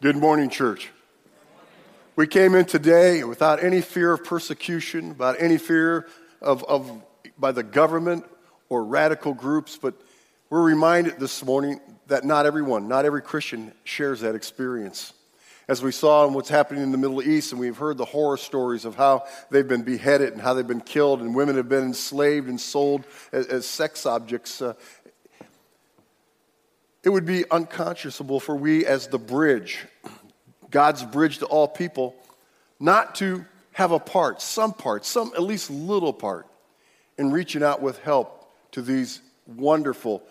Good morning, church. We came in today without any fear of persecution, without any fear of, of by the government or radical groups, but we're reminded this morning that not everyone, not every Christian shares that experience. As we saw in what's happening in the Middle East, and we've heard the horror stories of how they've been beheaded and how they've been killed, and women have been enslaved and sold as, as sex objects. Uh, it would be unconscionable for we, as the bridge, God's bridge to all people, not to have a part, some part, some at least little part, in reaching out with help to these wonderful,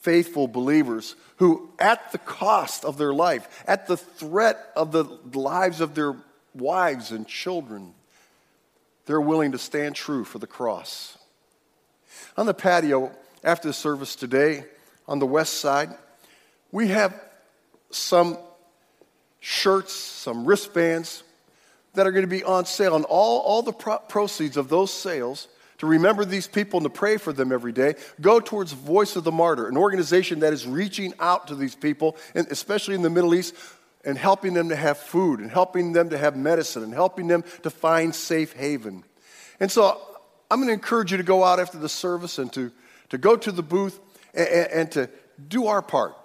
faithful believers who, at the cost of their life, at the threat of the lives of their wives and children, they're willing to stand true for the cross. On the patio after the service today, on the west side, we have some shirts, some wristbands that are going to be on sale. And all, all the pro- proceeds of those sales to remember these people and to pray for them every day go towards Voice of the Martyr, an organization that is reaching out to these people, and especially in the Middle East, and helping them to have food, and helping them to have medicine, and helping them to find safe haven. And so I'm going to encourage you to go out after the service and to, to go to the booth and, and to do our part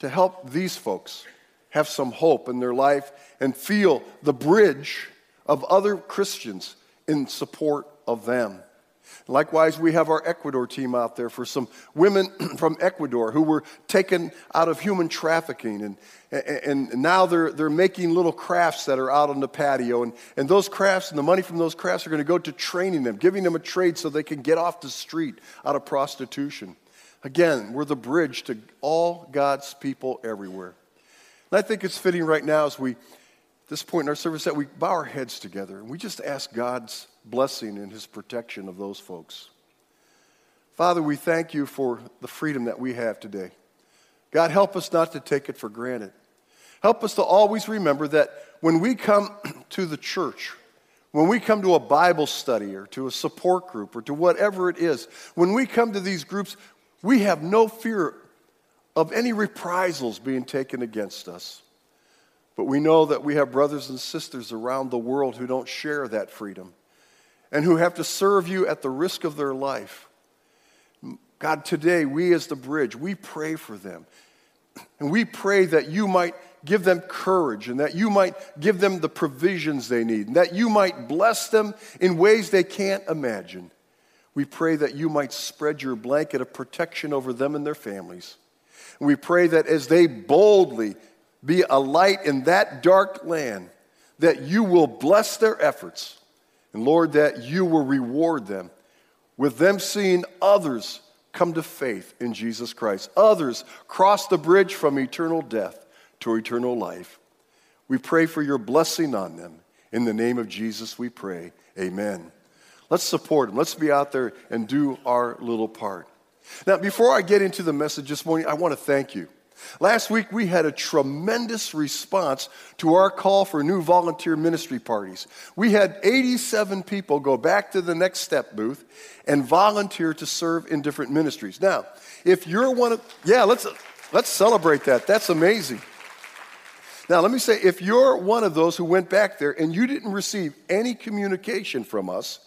to help these folks have some hope in their life and feel the bridge of other Christians in support of them. Likewise, we have our Ecuador team out there for some women from Ecuador who were taken out of human trafficking. And, and, now they're, they're making little crafts that are out on the patio. And, and those crafts and the money from those crafts are going to go to training them, giving them a trade so they can get off the street out of prostitution. Again, we're the bridge to all God's people everywhere. And I think it's fitting right now as we, at this point in our service, that we bow our heads together and we just ask God's blessing and His protection of those folks. Father, we thank you for the freedom that we have today. God, help us not to take it for granted. Help us to always remember that when we come to the church, when we come to a Bible study or to a support group or to whatever it is, when we come to these groups, we have no fear of any reprisals being taken against us. But we know that we have brothers and sisters around the world who don't share that freedom and who have to serve you at the risk of their life. God, today, we as the bridge, we pray for them. And we pray that you might give them courage and that you might give them the provisions they need and that you might bless them in ways they can't imagine. We pray that you might spread your blanket of protection over them and their families. We pray that as they boldly be a light in that dark land, that you will bless their efforts. And Lord, that you will reward them with them seeing others come to faith in Jesus Christ, others cross the bridge from eternal death to eternal life. We pray for your blessing on them. In the name of Jesus, we pray. Amen. Let's support them. Let's be out there and do our little part. Now, before I get into the message this morning, I want to thank you. Last week, we had a tremendous response to our call for new volunteer ministry parties. We had 87 people go back to the Next Step booth and volunteer to serve in different ministries. Now, if you're one of, yeah, let's, let's celebrate that. That's amazing. Now, let me say if you're one of those who went back there and you didn't receive any communication from us,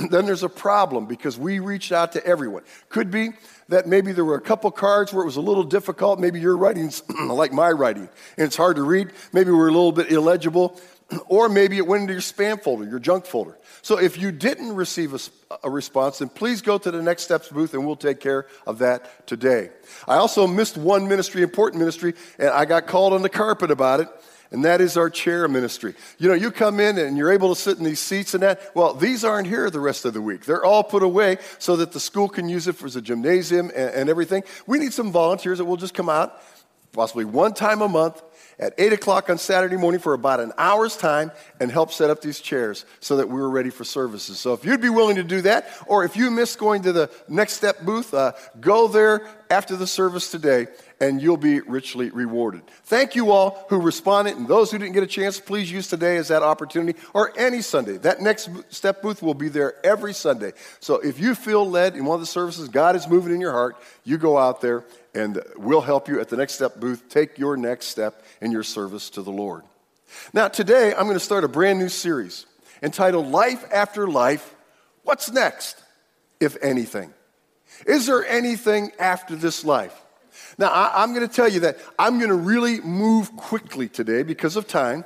then there's a problem because we reached out to everyone. Could be that maybe there were a couple cards where it was a little difficult. Maybe your writing's like my writing and it's hard to read. Maybe we're a little bit illegible. Or maybe it went into your spam folder, your junk folder. So if you didn't receive a, a, response, then please go to the Next Steps booth and we'll take care of that today. I also missed one ministry, important ministry, and I got called on the carpet about it and that is our chair ministry. You know, you come in and you're able to sit in these seats and that. Well, these aren't here the rest of the week. They're all put away so that the school can use it for the gymnasium and, and everything. We need some volunteers that will just come out, possibly one time a month, at 8 o'clock on Saturday morning for about an hour's time and help set up these chairs so that we were ready for services. So if you'd be willing to do that, or if you missed going to the Next Step booth, uh, go there after the service today and you'll be richly rewarded. Thank you all who responded, and those who didn't get a chance, please use today as that opportunity or any Sunday. That next step booth will be there every Sunday. So if you feel led in one of the services, God is moving in your heart, you go out there and we'll help you at the next step booth take your next step in your service to the Lord. Now, today I'm going to start a brand new series entitled Life After Life What's Next, if anything? Is there anything after this life? Now, I, am going to tell you that I'm going to really move quickly today because of time.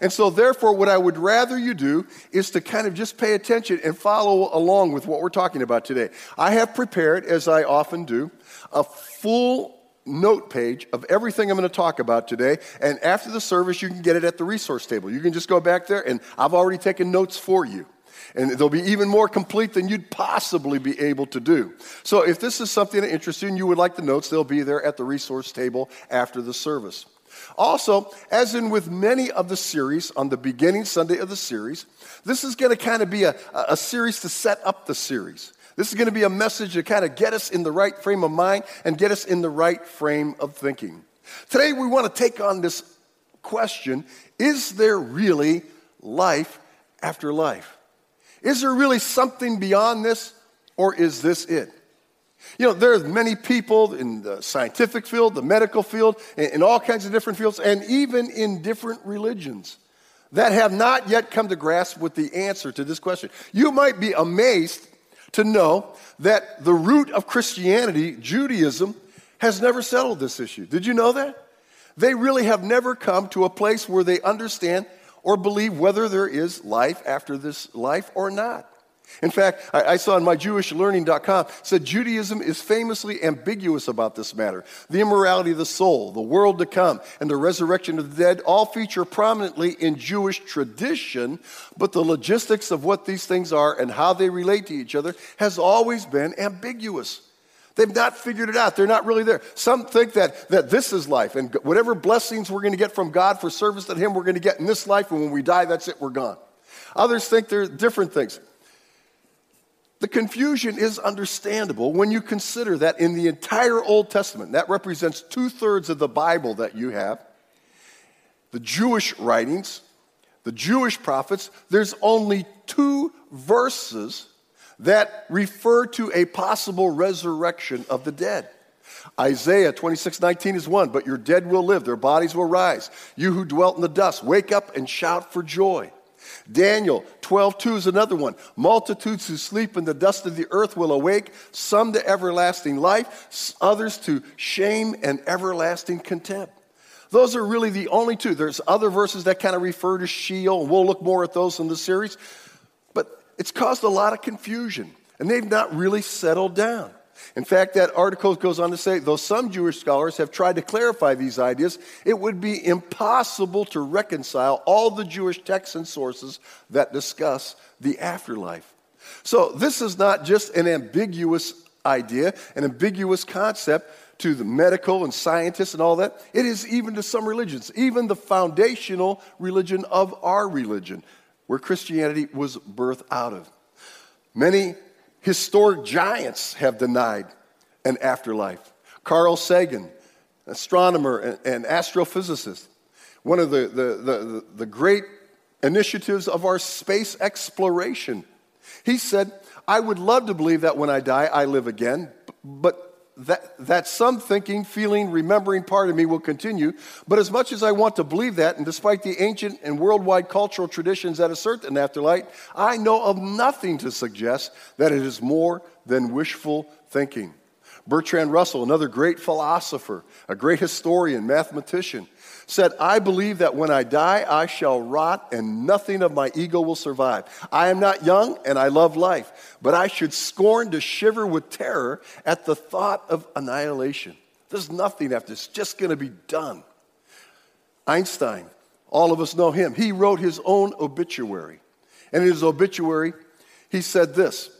And so, therefore, what I would rather you do is to kind of just pay attention and follow along with what we're talking about today. I have prepared, as I often do, a full note page of everything I'm going to talk about today. And after the service, you can get it at the resource table. You can just go back there, and I've already taken notes for you. And they'll be even more complete than you'd possibly be able to do. So, if this is something that interests you and you would like the notes, they'll be there at the resource table after the service. Also, as in with many of the series on the beginning Sunday of the series, this is going to kind of be a, a series to set up the series. This is going to be a message to kind of get us in the right frame of mind and get us in the right frame of thinking. Today, we want to take on this question Is there really life after life? Is there really something beyond this, or is this it? You know, there are many people in the scientific field, the medical field, in, all kinds of different fields, and even in different religions that have not yet come to grasp with the answer to this question. You might be amazed to know that the root of Christianity, Judaism, has never settled this issue. Did you know that? They really have never come to a place where they understand or believe whether there is life after this life or not. In fact, I, saw on myjewishlearning.com said Judaism is famously ambiguous about this matter. The immorality of the soul, the world to come, and the resurrection of the dead all feature prominently in Jewish tradition, but the logistics of what these things are and how they relate to each other has always been ambiguous. They've not figured it out. They're not really there. Some think that, that this is life, and whatever blessings we're going to get from God for service to Him, we're going to get in this life, and when we die, that's it, we're gone. Others think they're different things. The confusion is understandable when you consider that in the entire Old Testament, that represents two thirds of the Bible that you have, the Jewish writings, the Jewish prophets, there's only two verses that refer to a possible resurrection of the dead. Isaiah 26, 19 is one, but your dead will live, their bodies will rise. You who dwelt in the dust, wake up and shout for joy. Daniel 12, 2 is another one. Multitudes who sleep in the dust of the earth will awake, some to everlasting life, others to shame and everlasting contempt. Those are really the only two. There's other verses that kind of refer to Sheol, and we'll look more at those in the series it's caused a lot of confusion, and they've not really settled down. In fact, that article goes on to say, though some Jewish scholars have tried to clarify these ideas, it would be impossible to reconcile all the Jewish texts and sources that discuss the afterlife. So, this is not just an ambiguous idea, an ambiguous concept to the medical and scientists and all that. It is even to some religions, even the foundational religion of our religion where Christianity was birthed out of. Many historic giants have denied an afterlife. Carl Sagan, astronomer and, and astrophysicist, one of the, the, the, the great initiatives of our space exploration. He said, I would love to believe that when I die, I live again, but that, that some thinking, feeling, remembering part of me will continue. But as much as I want to believe that, and despite the ancient and worldwide cultural traditions that assert an afterlife, I know of nothing to suggest that it is more than wishful thinking. Bertrand Russell, another great philosopher, a great historian, mathematician, said, I believe that when I die, I shall rot and nothing of my ego will survive. I am not young and I love life, but I should scorn to shiver with terror at the thought of annihilation. There's nothing after this, just going to be done. Einstein, all of us know him. He wrote his own obituary. And in his obituary, he said this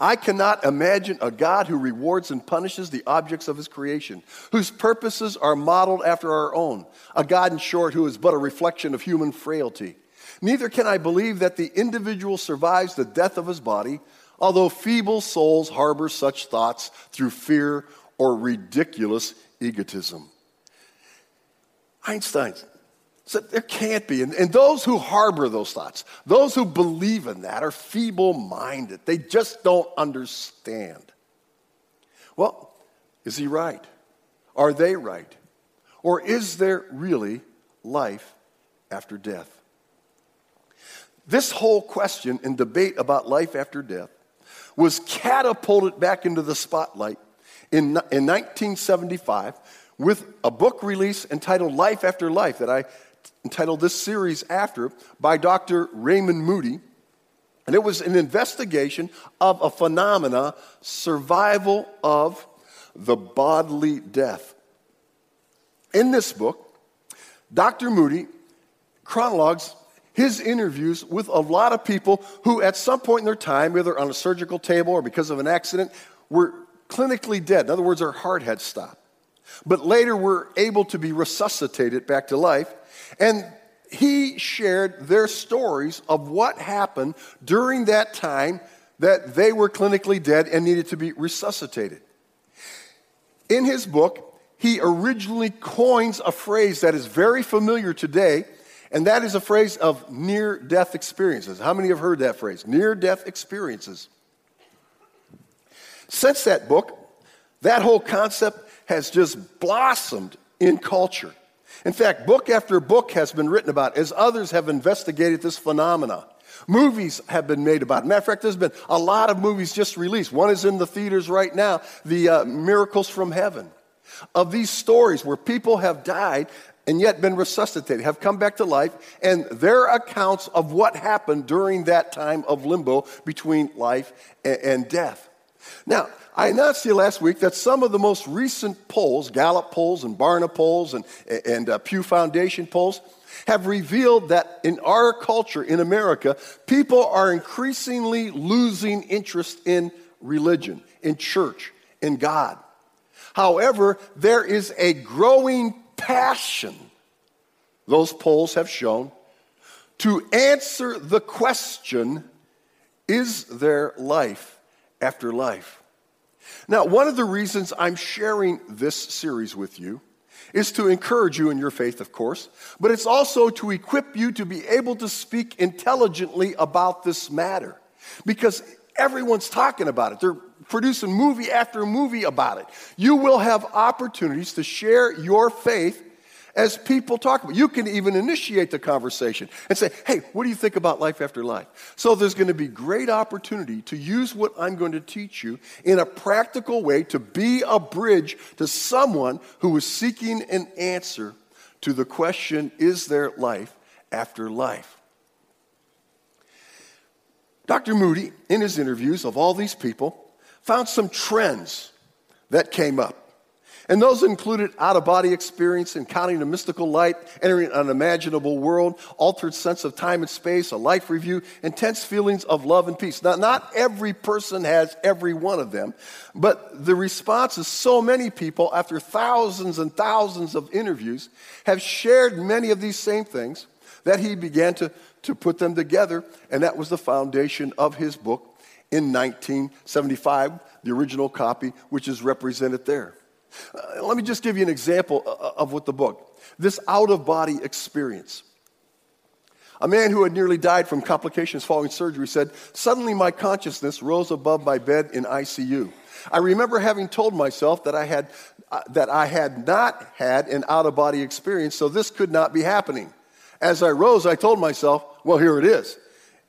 I cannot imagine a God who rewards and punishes the objects of his creation, whose purposes are modeled after our own, a God, in short, who is but a reflection of human frailty. Neither can I believe that the individual survives the death of his body, although feeble souls harbor such thoughts through fear or ridiculous egotism. Einstein said there can't be. And, and those who harbor those thoughts, those who believe in that, are feeble minded. They just don't understand. Well, is he right? Are they right? Or is there really life after death? This whole question and debate about life after death was catapulted back into the spotlight in, in 1975 with a book release entitled Life After Life that I entitled this series after by Dr. Raymond Moody. And it was an investigation of a phenomena, survival of the bodily death. In this book, Dr. Moody chronologues his interviews with a lot of people who, at some point in their time, either on a surgical table or because of an accident, were clinically dead. In other words, their heart had stopped. But later were able to be resuscitated back to life. And he shared their stories of what happened during that time that they were clinically dead and needed to be resuscitated. In his book, he originally coins a phrase that is very familiar today, and that is a phrase of near death experiences. How many have heard that phrase? Near death experiences. Since that book, that whole concept has just blossomed in culture. In fact, book after book has been written about as others have investigated this phenomena. Movies have been made about it. Matter of fact, there's been a lot of movies just released. One is in the theaters right now, The uh, Miracles from Heaven. Of these stories where people have died and yet been resuscitated, have come back to life, and their accounts of what happened during that time of limbo between life and, and death. Now, I announced to you last week that some of the most recent polls, Gallup polls and Barna polls and, and uh, Pew Foundation polls, have revealed that in our culture, in America, people are increasingly losing interest in religion, in church, in God. However, there is a growing passion, those polls have shown, to answer the question is there life after life? Now, one of the reasons I'm sharing this series with you is to encourage you in your faith, of course, but it's also to equip you to be able to speak intelligently about this matter. Because everyone's talking about it. They're producing movie after movie about it. You will have opportunities to share your faith as people talk about. You can even initiate the conversation and say, "Hey, what do you think about life after life?" So there's going to be great opportunity to use what I'm going to teach you in a practical way to be a bridge to someone who is seeking an answer to the question, "Is there life after life?" Dr. Moody, in his interviews of all these people, found some trends that came up. And those included out of body experience, encountering the mystical light, entering an unimaginable world, altered sense of time and space, a life review, intense feelings of love and peace. Now, not every person has every one of them, but the responses, so many people, after thousands and thousands of interviews, have shared many of these same things that he began to, to put them together, and that was the foundation of his book in 1975, the original copy, which is represented there. Uh, let me just give you an example uh, uh, of what the book this out of body experience. A man who had nearly died from complications following surgery said, Suddenly my consciousness rose above my bed in ICU. I remember having told myself that I had, uh, that I had not had an out of body experience, so this could not be happening. As I rose, I told myself, Well, here it is.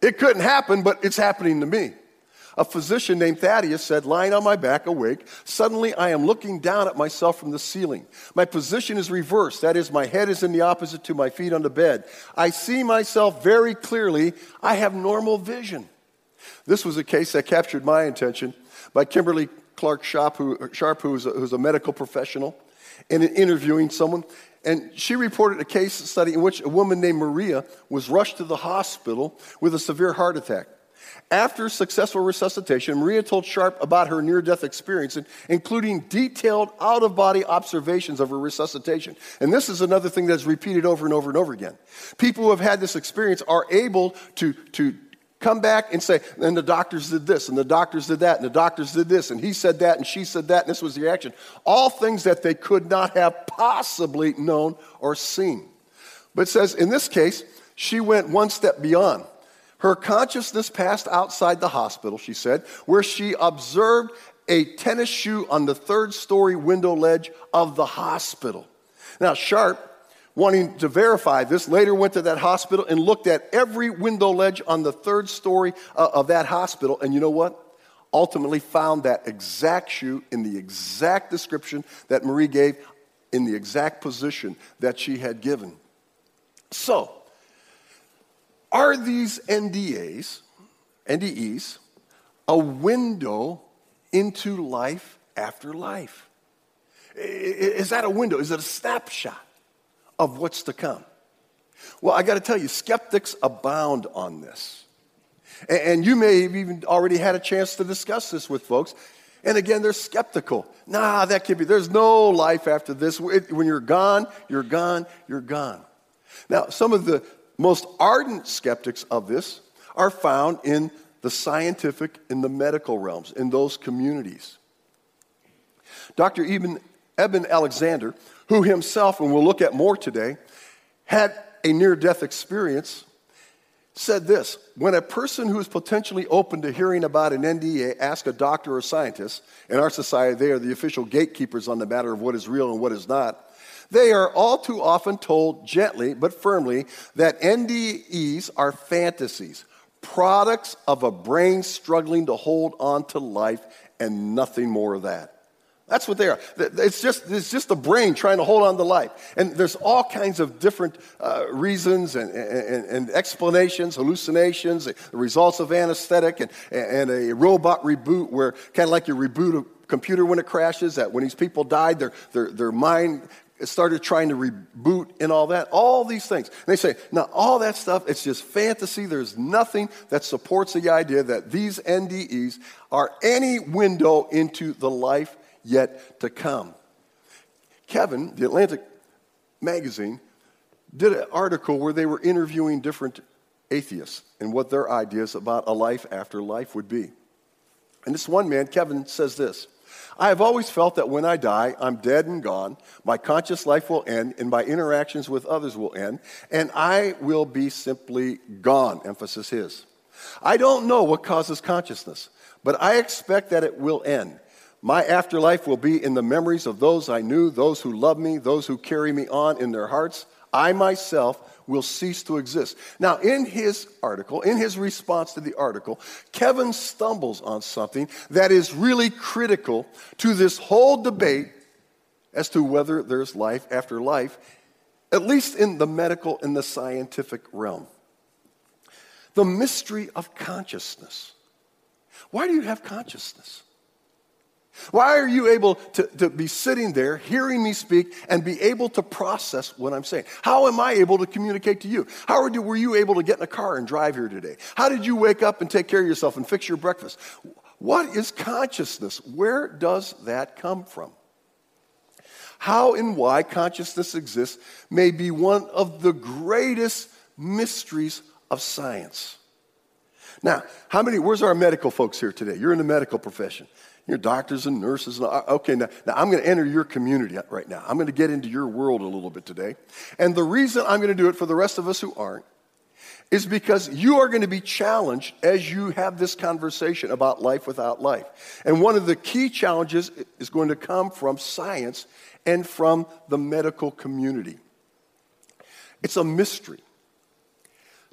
It couldn't happen, but it's happening to me. A physician named Thaddeus said, lying on my back, awake, suddenly I am looking down at myself from the ceiling. My position is reversed. That is, my head is in the opposite to my feet on the bed. I see myself very clearly. I have normal vision. This was a case that captured my attention by Kimberly Clark Sharp, who, Sharp, who's, a, who's a medical professional, in interviewing someone. And she reported a case study in which a woman named Maria was rushed to the hospital with a severe heart attack. After successful resuscitation, Maria told Sharp about her near death experience, including detailed out of body observations of her resuscitation. And this is another thing that's repeated over and over and over again. People who have had this experience are able to, to come back and say, and the doctors did this, and the doctors did that, and the doctors did this, and he said that, and she said that, and this was the action. All things that they could not have possibly known or seen. But it says, in this case, she went one step beyond. Her consciousness passed outside the hospital, she said, where she observed a tennis shoe on the third story window ledge of the hospital. Now, Sharp, wanting to verify this, later went to that hospital and looked at every window ledge on the third story uh, of that hospital. And you know what? Ultimately found that exact shoe in the exact description that Marie gave, in the exact position that she had given. So, are these NDAs, NDEs, a window into life after life? Is that a window? Is it a snapshot of what's to come? Well, I got to tell you, skeptics abound on this. And you may have even already had a chance to discuss this with folks. And again, they're skeptical. Nah, that can't be. There's no life after this. When you're gone, you're gone, you're gone. Now, some of the most ardent skeptics of this are found in the scientific and the medical realms, in those communities. Dr. Eben, Eben Alexander, who himself, and we'll look at more today, had a near death experience, said this When a person who is potentially open to hearing about an NDA asks a doctor or scientist, in our society, they are the official gatekeepers on the matter of what is real and what is not. They are all too often told gently but firmly that NDEs are fantasies, products of a brain struggling to hold on to life, and nothing more of that. That's what they are. It's just, it's just the brain trying to hold on to life. And there's all kinds of different uh, reasons and, and, and, explanations, hallucinations, the results of anesthetic, and, and a robot reboot where kind of like you reboot a computer when it crashes, that when these people died, their, their, their mind started trying to reboot and all that, all these things. And they say, now, all that stuff, it's just fantasy. There's nothing that supports the idea that these NDEs are any window into the life yet to come. Kevin, the Atlantic magazine, did an article where they were interviewing different atheists and what their ideas about a life after life would be. And this one man, Kevin, says this I have always felt that when I die, I'm dead and gone. My conscious life will end, and my interactions with others will end, and I will be simply gone. Emphasis his. I don't know what causes consciousness, but I expect that it will end. My afterlife will be in the memories of those I knew, those who love me, those who carry me on in their hearts. I myself will cease to exist. Now, in his article, in his response to the article, Kevin stumbles on something that is really critical to this whole debate as to whether there's life after life, at least in the medical and the scientific realm. The mystery of consciousness. Why do you have consciousness? Why are you able to, to be sitting there, hearing me speak, and be able to process what I'm saying? How am I able to communicate to you? How were you able to get in a car and drive here today? How did you wake up and take care of yourself and fix your breakfast? What is consciousness? Where does that come from? How and why consciousness exists may be one of the greatest mysteries of science. Now, how many, where's our medical folks here today? You're in the medical profession. You're doctors and nurses. And, uh, okay, now, now I'm going to enter your community right now. I'm going to get into your world a little bit today. And the reason I'm going to do it for the rest of us who aren't is because you are going to be challenged as you have this conversation about life without life. And one of the key challenges is going to come from science and from the medical community. It's a mystery.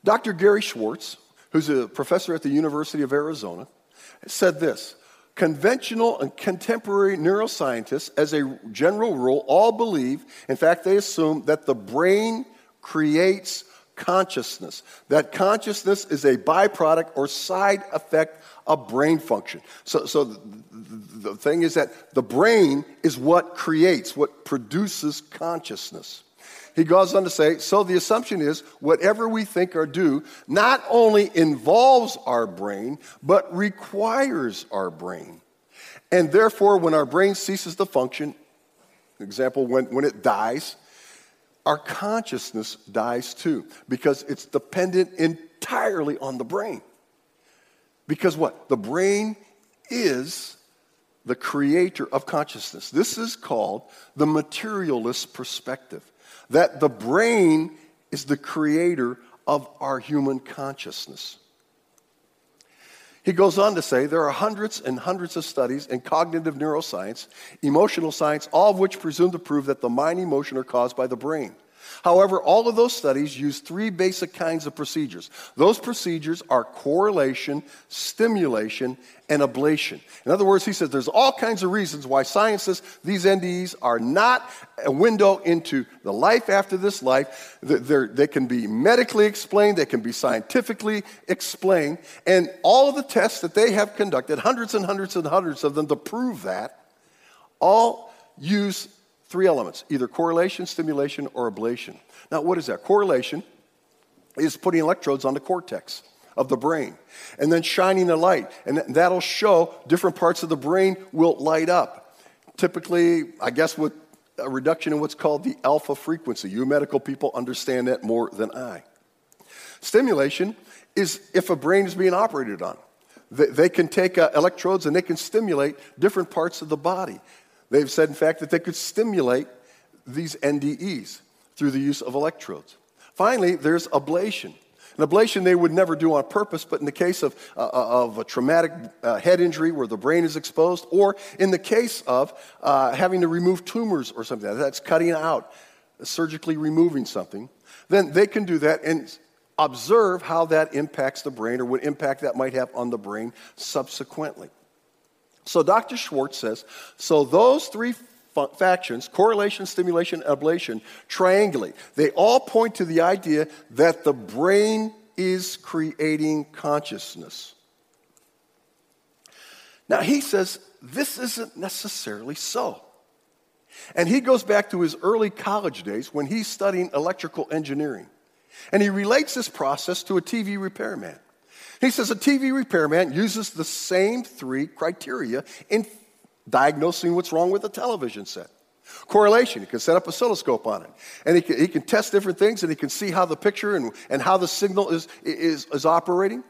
Dr. Gary Schwartz, who's a professor at the University of Arizona, said this Conventional and contemporary neuroscientists, as a general rule, all believe, in fact, they assume that the brain creates consciousness, that consciousness is a byproduct or side effect of brain function. So, so the, the thing is that the brain is what creates, what produces consciousness. He goes on to say, so the assumption is whatever we think or do not only involves our brain, but requires our brain. And therefore, when our brain ceases to function, example, when, when it dies, our consciousness dies too, because it's dependent entirely on the brain. Because what? The brain is the creator of consciousness. This is called the materialist perspective that the brain is the creator of our human consciousness. He goes on to say there are hundreds and hundreds of studies in cognitive neuroscience, emotional science, all of which presume to prove that the mind emotion are caused by the brain. However, all of those studies use three basic kinds of procedures. Those procedures are correlation, stimulation, and ablation. In other words, he says there's all kinds of reasons why science says these NDEs are not a window into the life after this life. They're, they can be medically explained, they can be scientifically explained, and all of the tests that they have conducted, hundreds and hundreds and hundreds of them to prove that, all use Three elements either correlation, stimulation, or ablation. Now, what is that? Correlation is putting electrodes on the cortex of the brain and then shining a light, and that'll show different parts of the brain will light up. Typically, I guess, with a reduction in what's called the alpha frequency. You medical people understand that more than I. Stimulation is if a brain is being operated on. They, can take uh, electrodes and they can stimulate different parts of the body. They've said, in fact, that they could stimulate these NDEs through the use of electrodes. Finally, there's ablation. An ablation they would never do on purpose, but in the case of, uh, uh, of a traumatic uh, head injury where the brain is exposed, or in the case of uh, having to remove tumors or something, that's cutting out, surgically removing something, then they can do that and observe how that impacts the brain or what impact that might have on the brain subsequently. So Dr. Schwartz says so those three factions correlation, stimulation, ablation triangulate. They all point to the idea that the brain is creating consciousness. Now, he says this isn't necessarily so. And he goes back to his early college days when he's studying electrical engineering. And he relates this process to a TV repairman. He says a TV repairman uses the same three criteria in diagnosing what's wrong with a television set. Correlation, he can set up oscilloscope on it. And he can, he can test different things and he can see how the picture and, and how the signal is, is, is operating.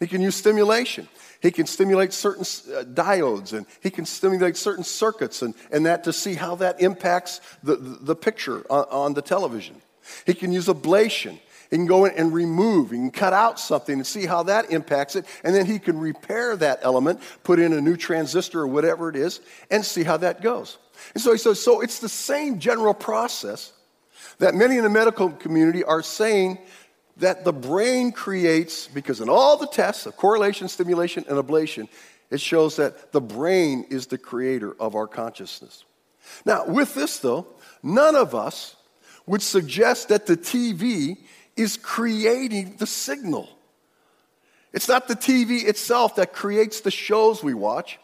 He can use stimulation. He can stimulate certain uh, diodes and he can stimulate certain circuits and, and that to see how that impacts the, the, the picture on, on the television. He can use ablation. He can go in and remove, he can cut out something and see how that impacts it, and then he can repair that element, put in a new transistor or whatever it is, and see how that goes. And so he says, so it's the same general process that many in the medical community are saying that the brain creates, because in all the tests of correlation, stimulation, and ablation, it shows that the brain is the creator of our consciousness. Now, with this though, none of us would suggest that the TV is creating the signal. It's not the TV itself that creates the shows we watch.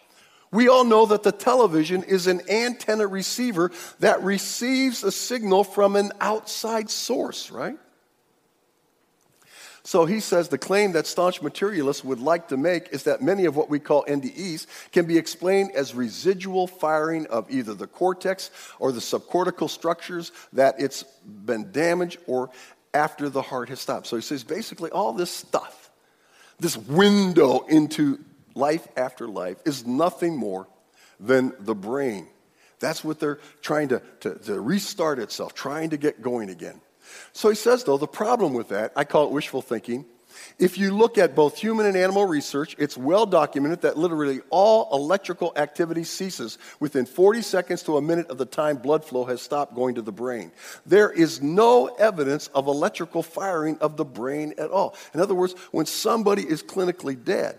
We all know that the television is an antenna receiver that receives a signal from an outside source, right? So he says the claim that staunch materialists would like to make is that many of what we call NDEs can be explained as residual firing of either the cortex or the subcortical structures that it's been damaged or after the heart has stopped. So he says basically all this stuff, this window into life after life, is nothing more than the brain. That's what they're trying to, to, to restart itself, trying to get going again. So he says, though, the problem with that, I call it wishful thinking, if you look at both human and animal research, it's well documented that literally all electrical activity ceases within 40 seconds to a minute of the time blood flow has stopped going to the brain. There is no evidence of electrical firing of the brain at all. In other words, when somebody is clinically dead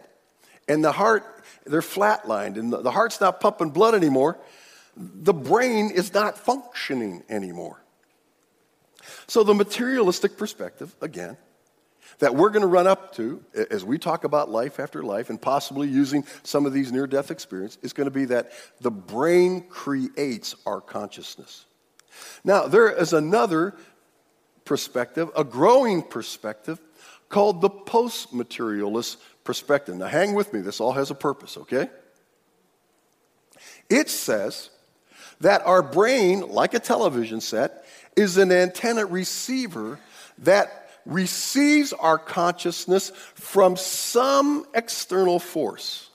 and the heart, they're flatlined and the heart's not pumping blood anymore, the brain is not functioning anymore. So, the materialistic perspective, again, that we're going to run up to as we talk about life after life and possibly using some of these near death experiences is going to be that the brain creates our consciousness. Now, there is another perspective, a growing perspective, called the post materialist perspective. Now, hang with me, this all has a purpose, okay? It says that our brain, like a television set, is an antenna receiver that receives our consciousness from some external force.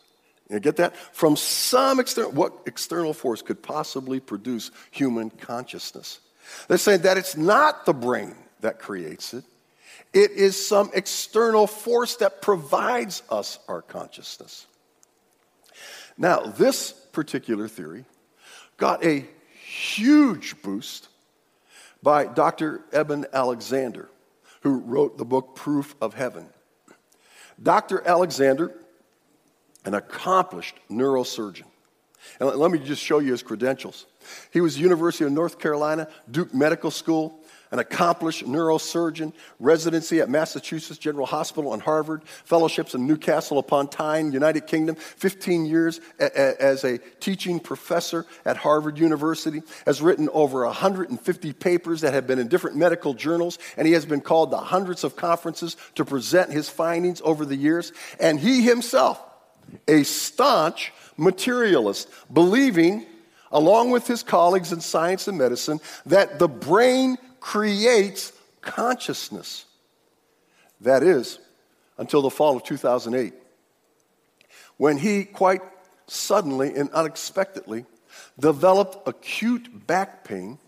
You get that? From some external, what external force could possibly produce human consciousness? They're saying that it's not the brain that creates it, it is some external force that provides us our consciousness. Now, this particular theory got a huge boost by Dr. Eben Alexander, who wrote the book Proof of Heaven. Dr. Alexander, an accomplished neurosurgeon, and let me just show you his credentials. He was University of North Carolina, Duke Medical School, an accomplished neurosurgeon, residency at Massachusetts General Hospital and Harvard, fellowships in Newcastle upon Tyne, United Kingdom, 15 years as a teaching professor at Harvard University, has written over 150 papers that have been in different medical journals, and he has been called to hundreds of conferences to present his findings over the years. And he himself, a staunch materialist, believing along with his colleagues in science and medicine, that the brain creates consciousness. That is, until the fall of 2008, when he quite suddenly and unexpectedly developed acute back pain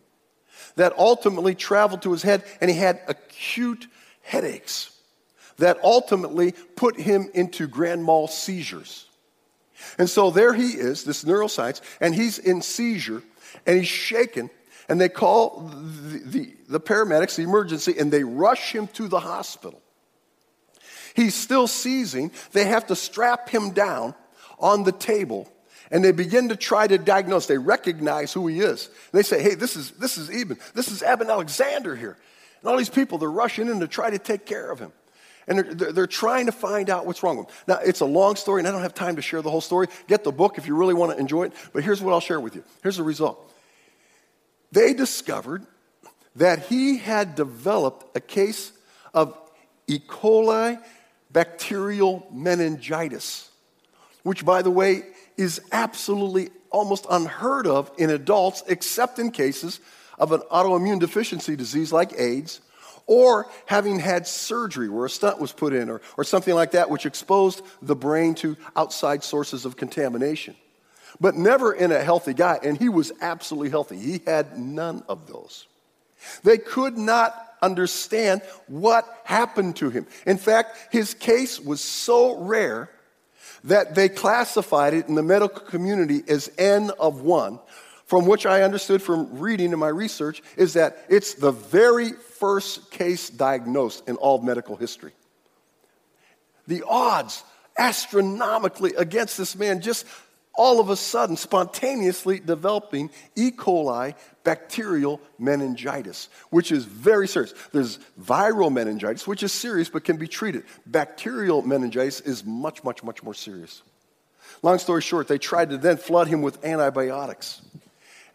that ultimately traveled to his head, and he had acute headaches that ultimately put him into grand mal seizures. And so there he is, this neuroscience, and he's in seizure, and he's shaken, and they call the, the, the, paramedics, the emergency, and they rush him to the hospital. He's still seizing. They have to strap him down on the table, and they begin to try to diagnose. They recognize who he is. And they say, hey, this is, this is Eben. This is Eben Alexander here. And all these people, they're rushing in to try to take care of him. And they're, they're, trying to find out what's wrong with him. Now, it's a long story, and I don't have time to share the whole story. Get the book if you really want to enjoy it. But here's what I'll share with you. Here's the result they discovered that he had developed a case of E. coli bacterial meningitis, which, by the way, is absolutely almost unheard of in adults, except in cases of an autoimmune deficiency disease like AIDS, or having had surgery where a stent was put in, or, or something like that, which exposed the brain to outside sources of contamination but never in a healthy guy. And he was absolutely healthy. He had none of those. They could not understand what happened to him. In fact, his case was so rare that they classified it in the medical community as N of one, from which I understood from reading in my research is that it's the very first case diagnosed in all medical history. The odds astronomically against this man just all of a sudden spontaneously developing E. coli bacterial meningitis, which is very serious. There's viral meningitis, which is serious but can be treated. Bacterial meningitis is much, much, much more serious. Long story short, they tried to then flood him with antibiotics.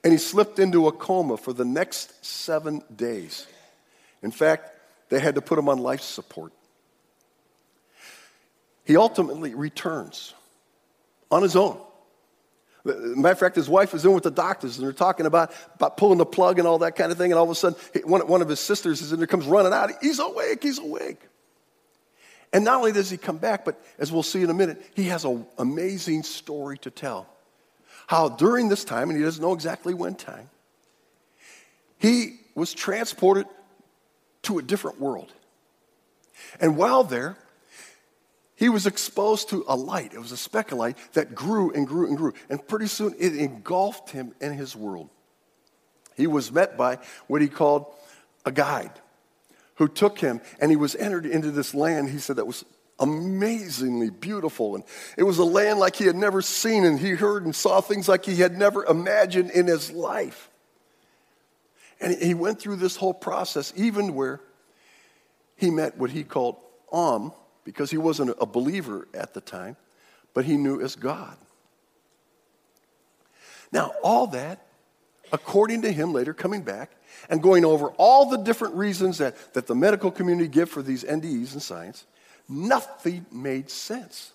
And he slipped into a coma for the next seven days. In fact, they had to put him on life support. He ultimately returns on his own Matter of fact, his wife is in with the doctors and they're talking about, about pulling the plug and all that kind of thing. And all of a sudden, one, one of his sisters is in there, comes running out. He's awake, he's awake. And not only does he come back, but as we'll see in a minute, he has an amazing story to tell. How during this time, and he doesn't know exactly when time, he was transported to a different world. And while there, he was exposed to a light. It was a speck of light that grew and grew and grew. And pretty soon it engulfed him in his world. He was met by what he called a guide who took him and he was entered into this land, he said, that was amazingly beautiful. And it was a land like he had never seen, and he heard and saw things like he had never imagined in his life. And he went through this whole process, even where he met what he called Om, because he wasn't a believer at the time, but he knew as God. Now, all that, according to him later coming back and going over all the different reasons that, that the medical community give for these NDEs in science, nothing made sense.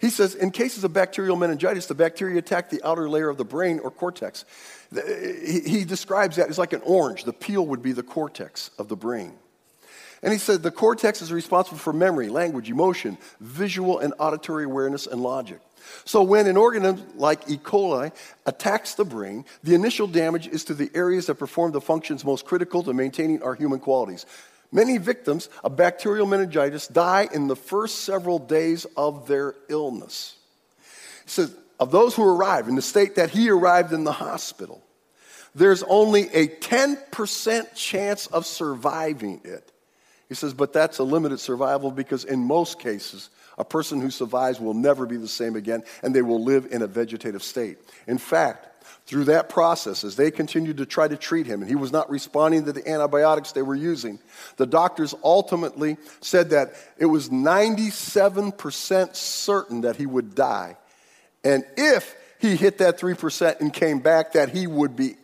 He says, in cases of bacterial meningitis, the bacteria attack the outer layer of the brain or cortex. He describes that as like an orange. The peel would be the cortex of the brain. And he said the cortex is responsible for memory, language, emotion, visual and auditory awareness, and logic. So when an organism like E. coli attacks the brain, the initial damage is to the areas that perform the functions most critical to maintaining our human qualities. Many victims of bacterial meningitis die in the first several days of their illness. He says, of those who arrive in the state that he arrived in the hospital, there's only a 10% chance of surviving it. He says, but that's a limited survival because in most cases, a person who survives will never be the same again and they will live in a vegetative state. In fact, through that process, as they continued to try to treat him, and he was not responding to the antibiotics they were using, the doctors ultimately said that it was 97% certain that he would die. And if he hit that 3% and came back, that he would be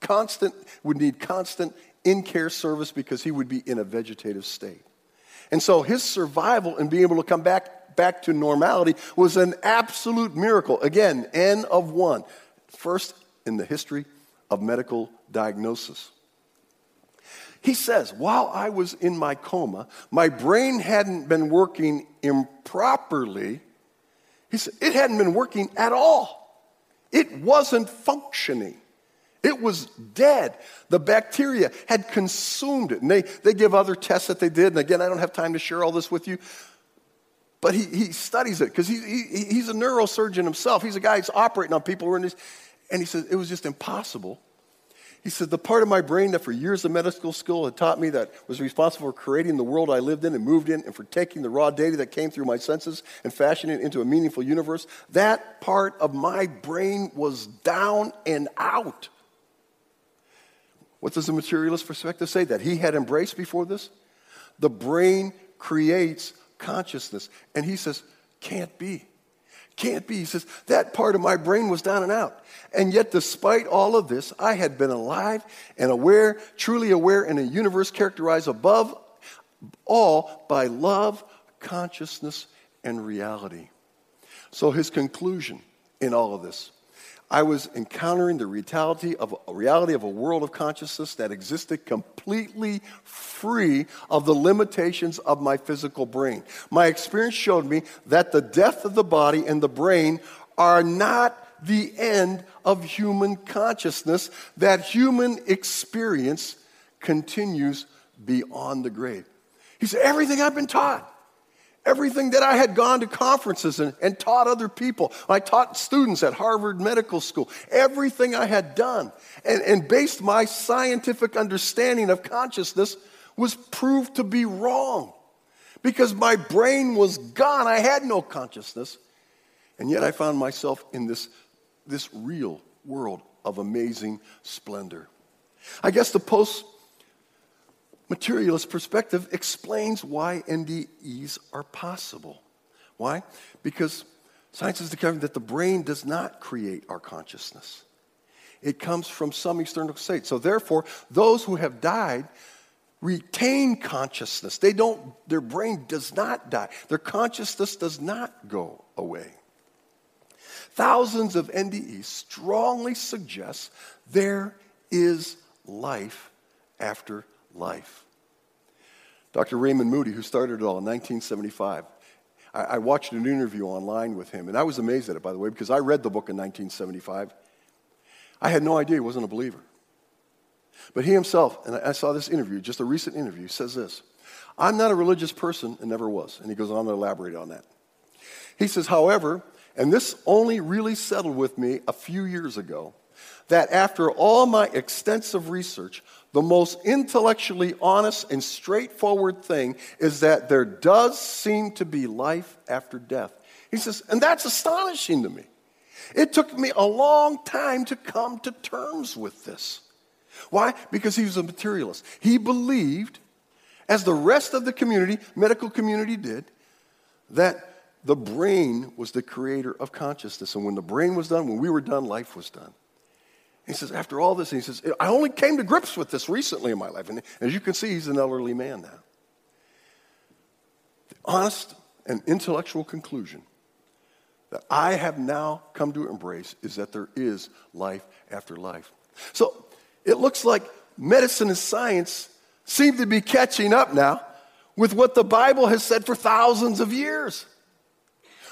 constant, would need constant in care service because he would be in a vegetative state. And so his survival and being able to come back, back to normality was an absolute miracle. Again, N of one. First in the history of medical diagnosis. He says, while I was in my coma, my brain hadn't been working improperly. He said, it hadn't been working at all. It wasn't functioning. It was dead. The bacteria had consumed it. And they, they give other tests that they did. And again, I don't have time to share all this with you. But he, he studies it because he, he, he's a neurosurgeon himself. He's a guy who's operating on people. Who are in this. And he says, it was just impossible. He said, the part of my brain that for years of medical school had taught me that was responsible for creating the world I lived in and moved in and for taking the raw data that came through my senses and fashioning it into a meaningful universe, that part of my brain was down and out. What does the materialist perspective say that he had embraced before this? The brain creates consciousness. And he says, can't be. Can't be. He says, that part of my brain was down and out. And yet, despite all of this, I had been alive and aware, truly aware, in a universe characterized above all by love, consciousness, and reality. So, his conclusion in all of this I was encountering the reality of a reality of a world of consciousness that existed completely free of the limitations of my physical brain. My experience showed me that the death of the body and the brain are not the end of human consciousness, that human experience continues beyond the grave. He said, Everything I've been taught Everything that I had gone to conferences and, and taught other people. I taught students at Harvard Medical School. Everything I had done and, and based my scientific understanding of consciousness was proved to be wrong because my brain was gone. I had no consciousness. And yet I found myself in this, this real world of amazing splendor. I guess the post materialist perspective explains why NDEs are possible. Why? Because science is discovering that the brain does not create our consciousness. It comes from some external state. So therefore, those who have died retain consciousness. They don't, their brain does not die. Their consciousness does not go away. Thousands of NDEs strongly suggest there is life after life. Dr. Raymond Moody, who started it all in 1975, I, I watched an interview online with him, and I was amazed at it, by the way, because I read the book in 1975. I had no idea he wasn't a believer. But he himself, and I saw this interview, just a recent interview, says this I'm not a religious person and never was. And he goes on to elaborate on that. He says, however, and this only really settled with me a few years ago, that after all my extensive research, the most intellectually honest and straightforward thing is that there does seem to be life after death. He says, and that's astonishing to me. It took me a long time to come to terms with this. Why? Because he was a materialist. He believed, as the rest of the community, medical community did, that the brain was the creator of consciousness. And when the brain was done, when we were done, life was done. He says, after all this, he says, I only came to grips with this recently in my life. And as you can see, he's an elderly man now. The honest and intellectual conclusion that I have now come to embrace is that there is life after life. So it looks like medicine and science seem to be catching up now with what the Bible has said for thousands of years.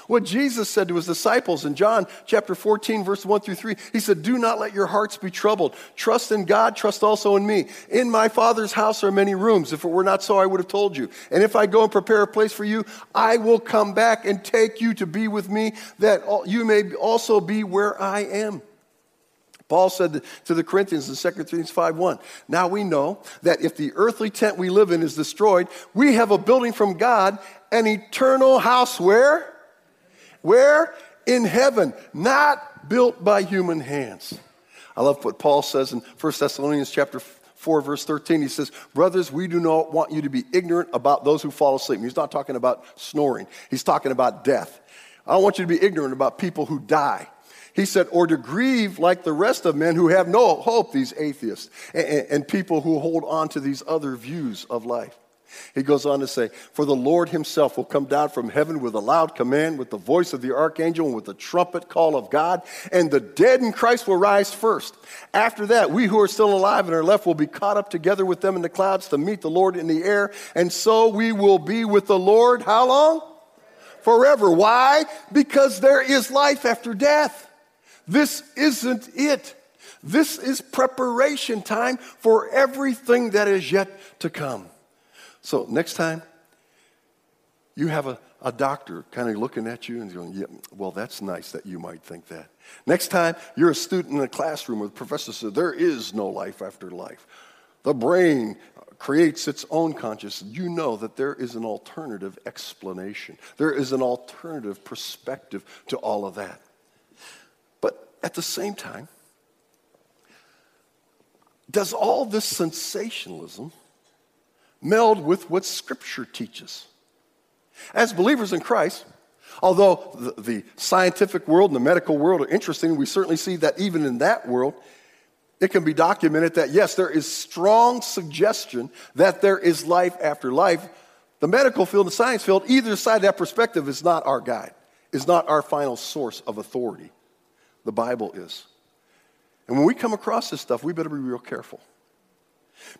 What Jesus said to his disciples in John chapter 14, verse 1 through 3, he said, Do not let your hearts be troubled. Trust in God, trust also in me. In my Father's house are many rooms. If it were not so, I would have told you. And if I go and prepare a place for you, I will come back and take you to be with me, that you may also be where I am. Paul said to the Corinthians in 2 Corinthians 5:1, Now we know that if the earthly tent we live in is destroyed, we have a building from God, an eternal house where? Where? In heaven, not built by human hands. I love what Paul says in 1 Thessalonians chapter 4, verse 13. He says, Brothers, we do not want you to be ignorant about those who fall asleep. He's not talking about snoring, he's talking about death. I don't want you to be ignorant about people who die. He said, or to grieve like the rest of men who have no hope, these atheists, and, and people who hold on to these other views of life. He goes on to say, For the Lord himself will come down from heaven with a loud command, with the voice of the archangel, and with the trumpet call of God, and the dead in Christ will rise first. After that, we who are still alive and are left will be caught up together with them in the clouds to meet the Lord in the air, and so we will be with the Lord how long? Forever. Why? Because there is life after death. This isn't it. This is preparation time for everything that is yet to come. So next time you have a, a doctor kind of looking at you and going, yeah, well, that's nice that you might think that. Next time you're a student in a classroom where the professor says, there is no life after life. The brain creates its own consciousness. You know that there is an alternative explanation. There is an alternative perspective to all of that. But at the same time, does all this sensationalism meld with what Scripture teaches. As believers in Christ, although the, the, scientific world and the medical world are interesting, we certainly see that even in that world, it can be documented that yes, there is strong suggestion that there is life after life. The medical field and the science field, either side of that perspective is not our guide, is not our final source of authority. The Bible is. And when we come across this stuff, we better be real careful.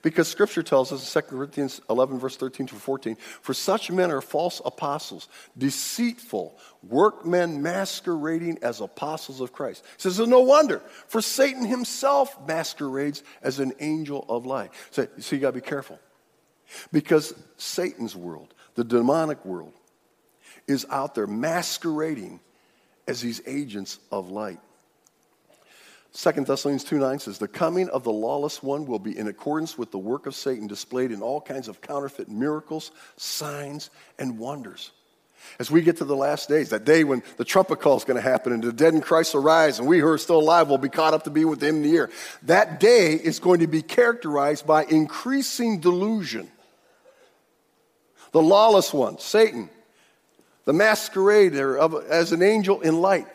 Because scripture tells us in 2 Corinthians 11, verse 13 to 14, for such men are false apostles, deceitful, workmen masquerading as apostles of Christ. He says, no wonder, for Satan himself masquerades as an angel of light. So, so you got to be careful. Because Satan's world, the demonic world, is out there masquerading as these agents of light. Second Thessalonians 2 9 says, The coming of the lawless one will be in accordance with the work of Satan displayed in all kinds of counterfeit miracles, signs, and wonders. As we get to the last days, that day when the trumpet call is going to happen and the dead in Christ will rise and we who are still alive will be caught up to be with him in the air, that day is going to be characterized by increasing delusion. The lawless one, Satan, the masquerader as an angel in light,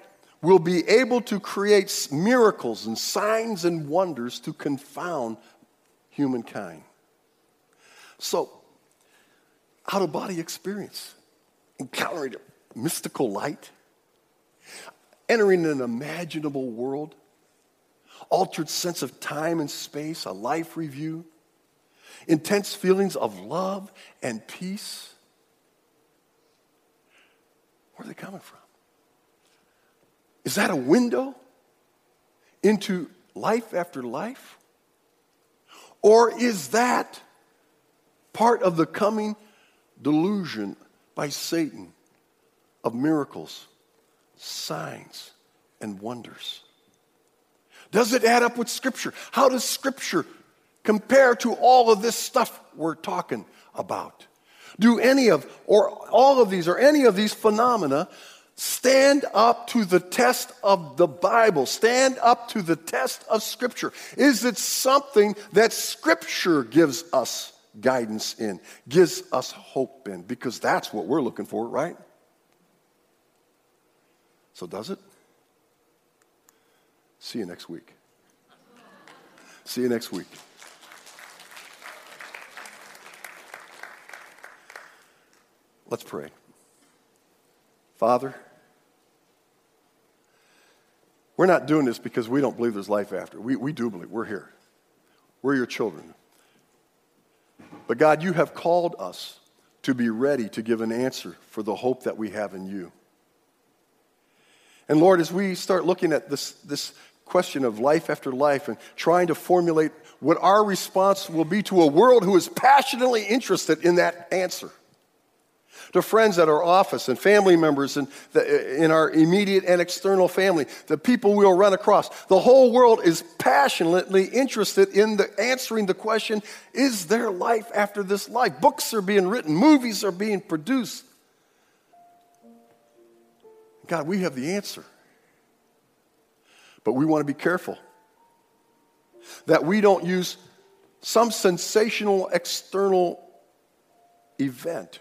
will be able to create miracles and signs and wonders to confound humankind. So, out of body experience, encountering mystical light, entering an imaginable world, altered sense of time and space, a life review, intense feelings of love and peace. Where are they coming from? Is that a window into life after life? Or is that part of the coming delusion by Satan of miracles, signs, and wonders? Does it add up with Scripture? How does Scripture compare to all of this stuff we're talking about? Do any of, or all of these, or any of these phenomena Stand up to the test of the Bible. Stand up to the test of Scripture. Is it something that Scripture gives us guidance in, gives us hope in? Because that's what we're looking for, right? So, does it? See you next week. See you next week. Let's pray. Father, we're not doing this because we don't believe there's life after. We, we do believe. We're here. We're your children. But God, you have called us to be ready to give an answer for the hope that we have in you. And Lord, as we start looking at this, this question of life after life and trying to formulate what our response will be to a world who is passionately interested in that answer, to friends at our office and family members and the, in our immediate and external family, the people we'll run across. The whole world is passionately interested in the answering the question, is there life after this life? Books are being written, movies are being produced. God, we have the answer. But we want to be careful that we don't use some sensational external event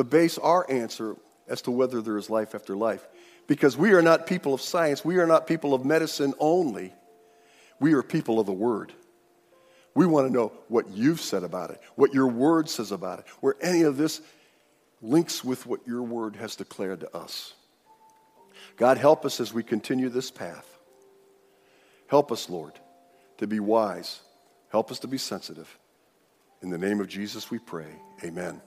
to base our answer as to whether there is life after life. Because we are not people of science, we are not people of medicine only, we are people of the Word. We want to know what you've said about it, what your Word says about it, where any of this links with what your Word has declared to us. God, help us as we continue this path. Help us, Lord, to be wise. Help us to be sensitive. In the name of Jesus we pray. Amen.